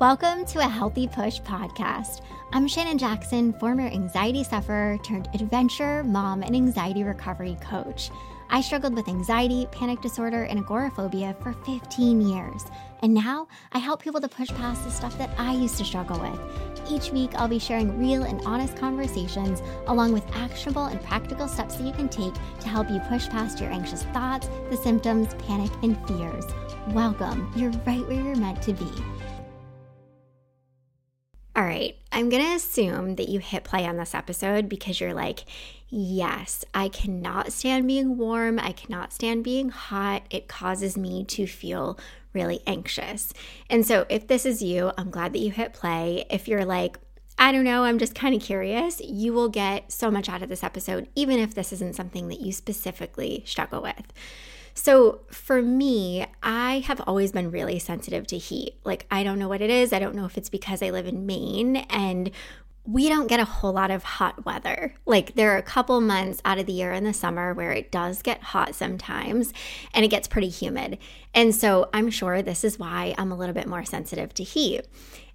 Welcome to a Healthy Push podcast. I'm Shannon Jackson, former anxiety sufferer turned adventure mom and anxiety recovery coach. I struggled with anxiety, panic disorder, and agoraphobia for 15 years. And now I help people to push past the stuff that I used to struggle with. Each week, I'll be sharing real and honest conversations along with actionable and practical steps that you can take to help you push past your anxious thoughts, the symptoms, panic, and fears. Welcome. You're right where you're meant to be. All right, I'm going to assume that you hit play on this episode because you're like, yes, I cannot stand being warm. I cannot stand being hot. It causes me to feel really anxious. And so, if this is you, I'm glad that you hit play. If you're like, I don't know, I'm just kind of curious, you will get so much out of this episode, even if this isn't something that you specifically struggle with. So, for me, I have always been really sensitive to heat. Like, I don't know what it is. I don't know if it's because I live in Maine and we don't get a whole lot of hot weather. Like, there are a couple months out of the year in the summer where it does get hot sometimes and it gets pretty humid. And so, I'm sure this is why I'm a little bit more sensitive to heat.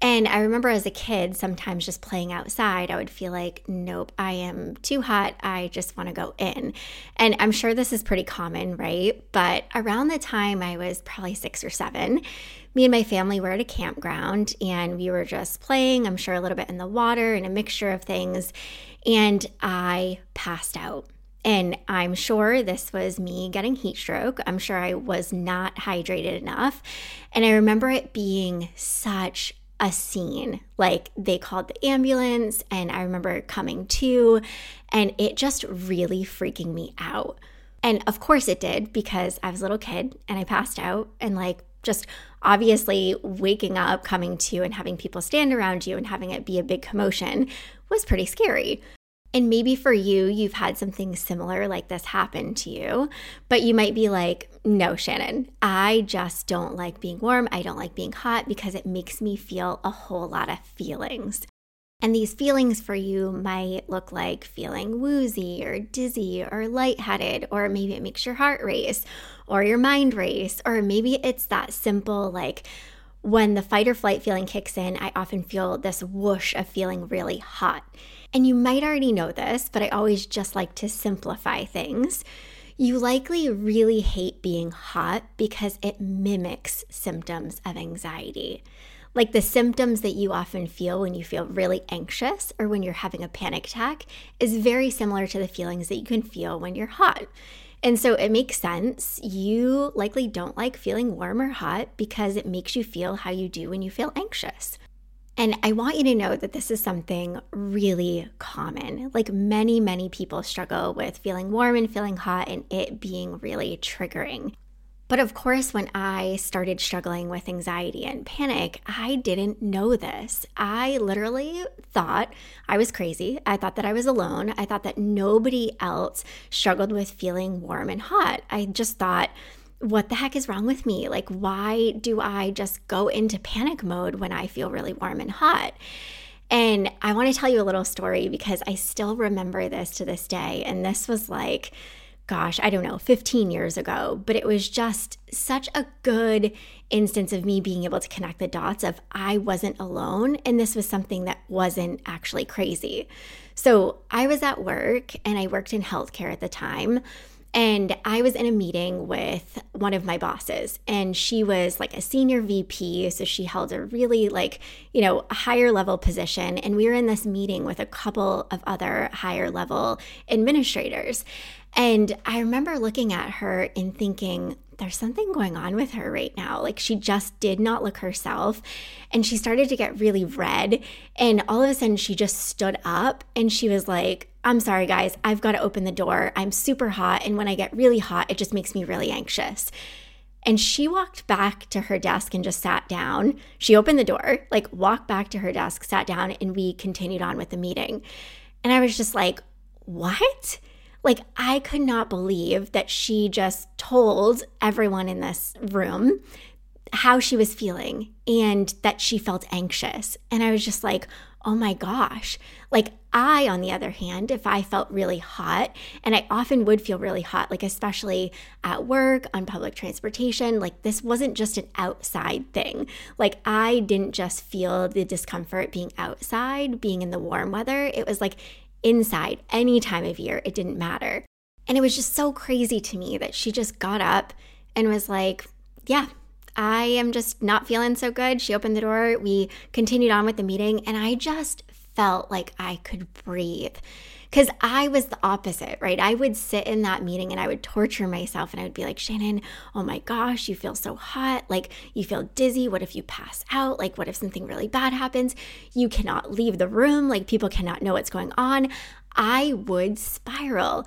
And I remember as a kid, sometimes just playing outside, I would feel like, nope, I am too hot. I just want to go in. And I'm sure this is pretty common, right? But around the time I was probably six or seven, me and my family were at a campground and we were just playing, I'm sure a little bit in the water and a mixture of things. And I passed out. And I'm sure this was me getting heat stroke. I'm sure I was not hydrated enough. And I remember it being such a scene. Like they called the ambulance, and I remember coming to, and it just really freaking me out. And of course it did because I was a little kid and I passed out, and like just obviously waking up, coming to, and having people stand around you and having it be a big commotion was pretty scary. And maybe for you, you've had something similar like this happen to you, but you might be like, no, Shannon, I just don't like being warm. I don't like being hot because it makes me feel a whole lot of feelings. And these feelings for you might look like feeling woozy or dizzy or lightheaded, or maybe it makes your heart race or your mind race, or maybe it's that simple like, when the fight or flight feeling kicks in, I often feel this whoosh of feeling really hot. And you might already know this, but I always just like to simplify things. You likely really hate being hot because it mimics symptoms of anxiety. Like the symptoms that you often feel when you feel really anxious or when you're having a panic attack is very similar to the feelings that you can feel when you're hot. And so it makes sense. You likely don't like feeling warm or hot because it makes you feel how you do when you feel anxious. And I want you to know that this is something really common. Like many, many people struggle with feeling warm and feeling hot and it being really triggering. But of course, when I started struggling with anxiety and panic, I didn't know this. I literally thought I was crazy. I thought that I was alone. I thought that nobody else struggled with feeling warm and hot. I just thought, what the heck is wrong with me? Like, why do I just go into panic mode when I feel really warm and hot? And I want to tell you a little story because I still remember this to this day. And this was like, gosh, I don't know, 15 years ago, but it was just such a good instance of me being able to connect the dots of I wasn't alone and this was something that wasn't actually crazy. So, I was at work and I worked in healthcare at the time. And I was in a meeting with one of my bosses, and she was like a senior VP. So she held a really, like, you know, higher level position. And we were in this meeting with a couple of other higher level administrators. And I remember looking at her and thinking, there's something going on with her right now. Like she just did not look herself. And she started to get really red. And all of a sudden, she just stood up and she was like, I'm sorry, guys, I've got to open the door. I'm super hot. And when I get really hot, it just makes me really anxious. And she walked back to her desk and just sat down. She opened the door, like walked back to her desk, sat down, and we continued on with the meeting. And I was just like, what? Like, I could not believe that she just told everyone in this room how she was feeling and that she felt anxious. And I was just like, oh my gosh. Like, I, on the other hand, if I felt really hot, and I often would feel really hot, like especially at work, on public transportation, like this wasn't just an outside thing. Like, I didn't just feel the discomfort being outside, being in the warm weather. It was like inside, any time of year, it didn't matter. And it was just so crazy to me that she just got up and was like, yeah, I am just not feeling so good. She opened the door. We continued on with the meeting, and I just felt like I could breathe. Because I was the opposite, right? I would sit in that meeting and I would torture myself and I would be like, Shannon, oh my gosh, you feel so hot. Like, you feel dizzy. What if you pass out? Like, what if something really bad happens? You cannot leave the room. Like, people cannot know what's going on. I would spiral.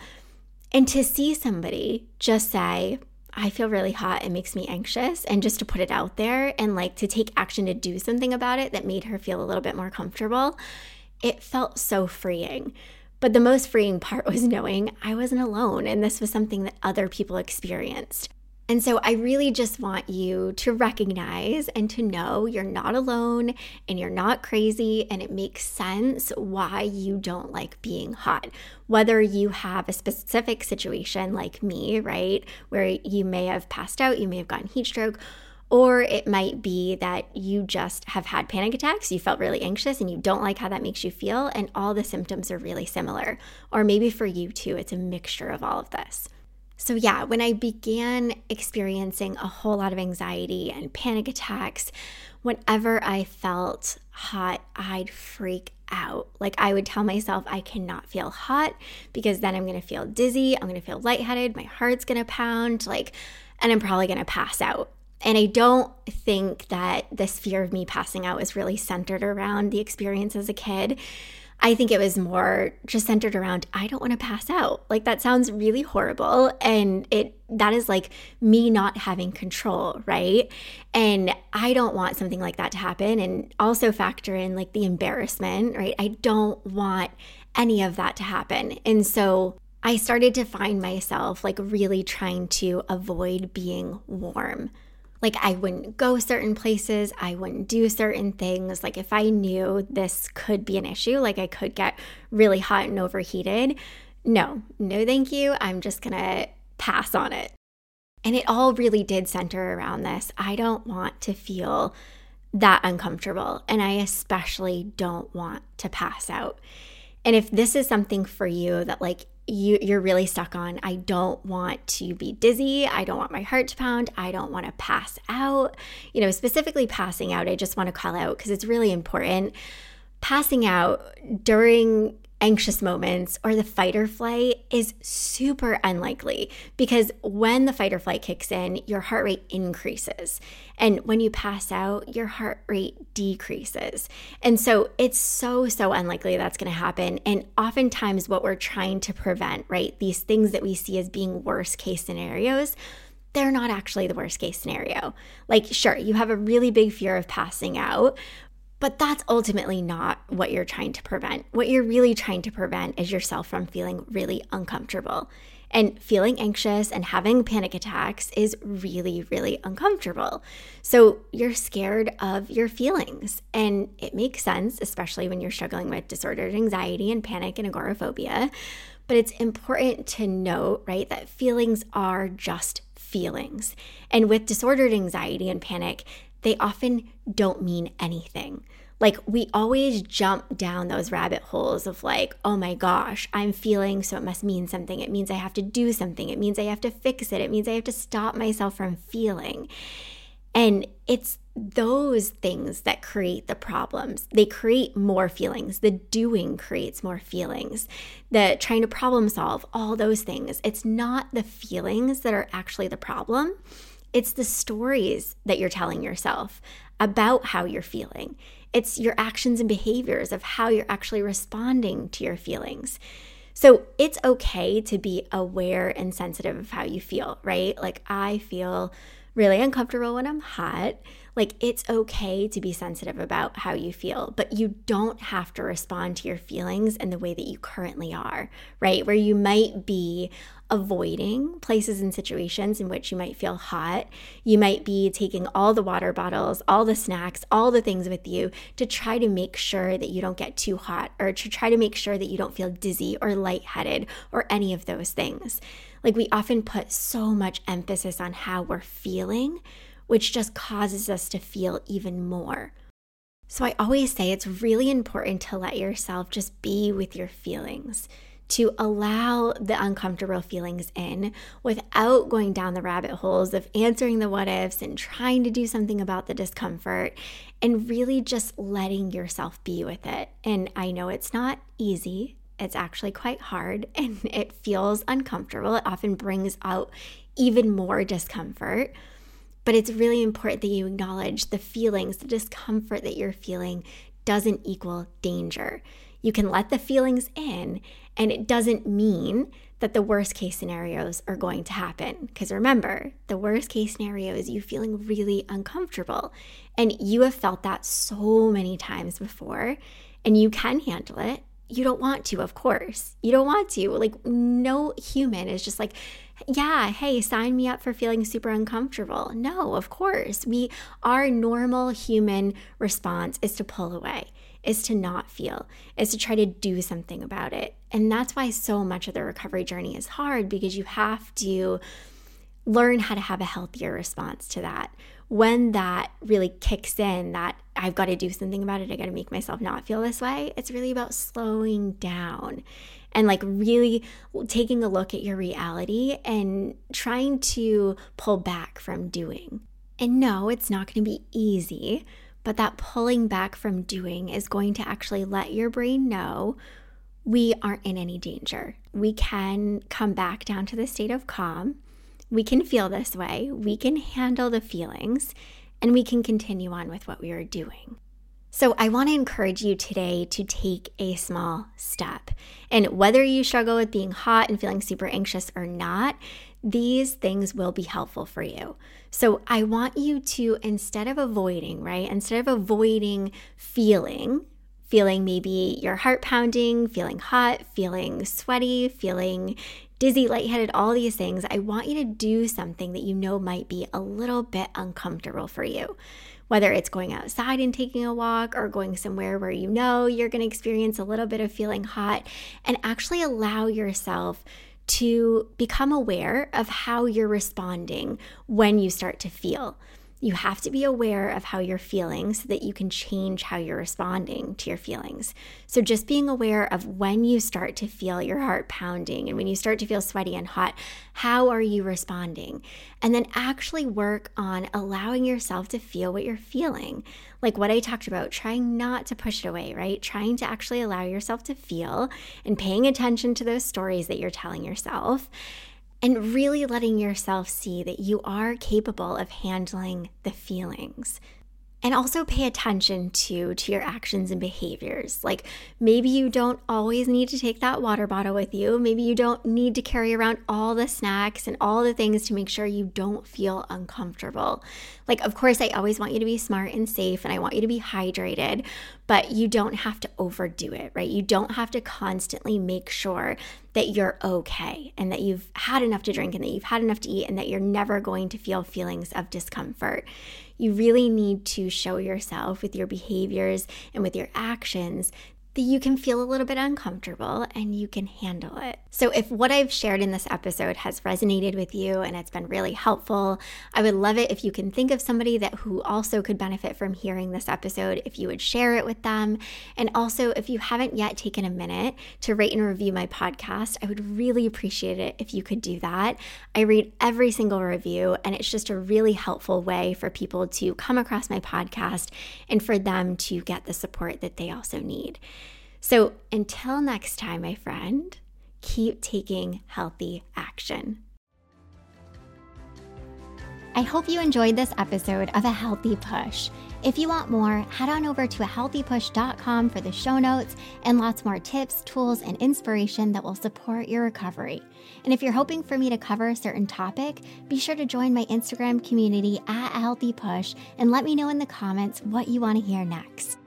And to see somebody just say, I feel really hot. It makes me anxious. And just to put it out there and like to take action to do something about it that made her feel a little bit more comfortable, it felt so freeing. But the most freeing part was knowing I wasn't alone and this was something that other people experienced. And so I really just want you to recognize and to know you're not alone and you're not crazy, and it makes sense why you don't like being hot. Whether you have a specific situation like me, right, where you may have passed out, you may have gotten heat stroke. Or it might be that you just have had panic attacks, you felt really anxious, and you don't like how that makes you feel, and all the symptoms are really similar. Or maybe for you too, it's a mixture of all of this. So, yeah, when I began experiencing a whole lot of anxiety and panic attacks, whenever I felt hot, I'd freak out. Like I would tell myself I cannot feel hot because then I'm to feel dizzy, I'm to feel lightheaded, my heart's to pound, like and I'm probably to pass out. And I don't think that this fear of me passing out was really centered around the experience as a kid. I think it was more just centered around I don't want to pass out. Like that sounds really horrible and it that is like me not having control, right? And I don't want something like that to happen and also factor in like the embarrassment, right? I don't want any of that to happen. And so I started to find myself like really trying to avoid being warm like I wouldn't go certain places, I wouldn't do certain things. Like if I knew this could be an issue, like I could get really hot and overheated, no, no, thank you. I'm just gonna pass on it. And it all really did center around this. I don't want to feel that uncomfortable, and I especially don't want to pass out. And if this is something for you that like you you're really stuck on I don't want to be dizzy, I don't want my heart to pound, I don't want to pass out. You know, specifically passing out, I just want to call out because it's really important. Passing out during anxious moments or the fight or flight is super unlikely because when the fight or flight kicks in, your heart rate increases. And when you pass out, your heart rate decreases. And so it's so, so unlikely that's going to happen. And oftentimes, what we're trying to prevent, right, these things that we see as being worst case scenarios, they're not actually the worst case scenario. Like, sure, you have a really big fear of passing out, but that's ultimately not what you're trying to prevent. What you're really trying to prevent is yourself from feeling really uncomfortable. And feeling anxious and having panic attacks is really, really uncomfortable. So you're scared of your feelings. And it makes sense, especially when you're struggling with disordered anxiety and panic and agoraphobia. But it's important to note, right, that feelings are just feelings. And with disordered anxiety and panic, they often don't mean anything. Like, we always jump down those rabbit holes of, like, oh my gosh, I'm feeling, so it must mean something. It means I have to do something. It means I have to fix it. It means I have to stop myself from feeling. And it's those things that create the problems. They create more feelings. The doing creates more feelings. The trying to problem solve, all those things. It's not the feelings that are actually the problem. It's the stories that you're telling yourself about how you're feeling. It's your actions and behaviors of how you're actually responding to your feelings. So it's okay to be aware and sensitive of how you feel, right? Like, I feel really uncomfortable when I'm hot. Like, it's okay to be sensitive about how you feel, but you don't have to respond to your feelings in the way that you currently are, right? Where you might be avoiding places and situations in which you might feel hot. You might be taking all the water bottles, all the snacks, all the things with you to try to make sure that you don't get too hot or to try to make sure that you don't feel dizzy or lightheaded or any of those things. Like we often put so much emphasis on how we're feeling, which just causes us to feel even more. So I always say it's really important to let yourself just be with your feelings to allow the uncomfortable feelings in without going down the rabbit holes of answering the what ifs and trying to do something about the discomfort and really just letting yourself be with it. And I know it's not easy. It's actually quite hard and it feels uncomfortable. It often brings out even more discomfort. But it's really important that you acknowledge the feelings, the discomfort that you're feeling doesn't equal danger. You can let the feelings in, and it doesn't mean that the worst case scenarios are going to happen. Because remember, the worst case scenario is you feeling really uncomfortable. And you have felt that so many times before, and you can handle it. You don't want to, of course. You don't want to. Like, no human is just like, yeah, hey, sign me up for feeling super uncomfortable. No, of course. We our normal human response is to pull away is to not feel, is to try to do something about it. And that's why so much of the recovery journey is hard because you have to learn how to have a healthier response to that. When that really kicks in, that I've got to do something about it, I got to make myself not feel this way, it's really about slowing down and like really taking a look at your reality and trying to pull back from doing. And no, it's not going to be easy. But that pulling back from doing is going to actually let your brain know we aren't in any danger. We can come back down to the state of calm. We can feel this way. We can handle the feelings and we can continue on with what we are doing. So, I want to encourage you today to take a small step. And whether you struggle with being hot and feeling super anxious or not, these things will be helpful for you. So I want you to, instead of avoiding, right, instead of avoiding feeling, feeling maybe your heart pounding, feeling hot, feeling sweaty, feeling dizzy, lightheaded, all these things, I want you to do something that you know might be a little bit uncomfortable for you. Whether it's going outside and taking a walk or going somewhere where you know you're going to experience a little bit of feeling hot, and actually allow yourself to become aware of how you're responding when you start to feel. You have to be aware of how you're feeling so that you can change how you're responding to your feelings. So, just being aware of when you start to feel your heart pounding and when you start to feel sweaty and hot, how are you responding? And then actually work on allowing yourself to feel what you're feeling. Like what I talked about, trying not to push it away, right? Trying to actually allow yourself to feel and paying attention to those stories that you're telling yourself and really letting yourself see that you are capable of handling the feelings and also pay attention to to your actions and behaviors. Like maybe you don't always need to take that water bottle with you. Maybe you don't need to carry around all the snacks and all the things to make sure you don't feel uncomfortable. Like of course i always want you to be smart and safe and i want you to be hydrated but you don't have to overdo it right? You don't have to constantly make sure that you're okay and that you've had enough to drink and that you've had enough to eat and that you're never going to feel feelings of discomfort you really need to show yourself with your behaviors and with your actions that you can feel a little bit uncomfortable and you can handle it. So, if what I've shared in this episode has resonated with you and it's been really helpful, I would love it if you can think of somebody that who also could benefit from hearing this episode, if you would share it with them. And also, if you haven't yet taken a minute to rate and review my podcast, I would really appreciate it if you could do that. I read every single review, and it's just a really helpful way for people to come across my podcast and for them to get the support that they also need. So until next time, my friend, keep taking healthy action. I hope you enjoyed this episode of A Healthy Push. If you want more, head on over to ahealthypush.com for the show notes and lots more tips, tools, and inspiration that will support your recovery. And if you're hoping for me to cover a certain topic, be sure to join my Instagram community at A Healthy Push and let me know in the comments what you want to hear next.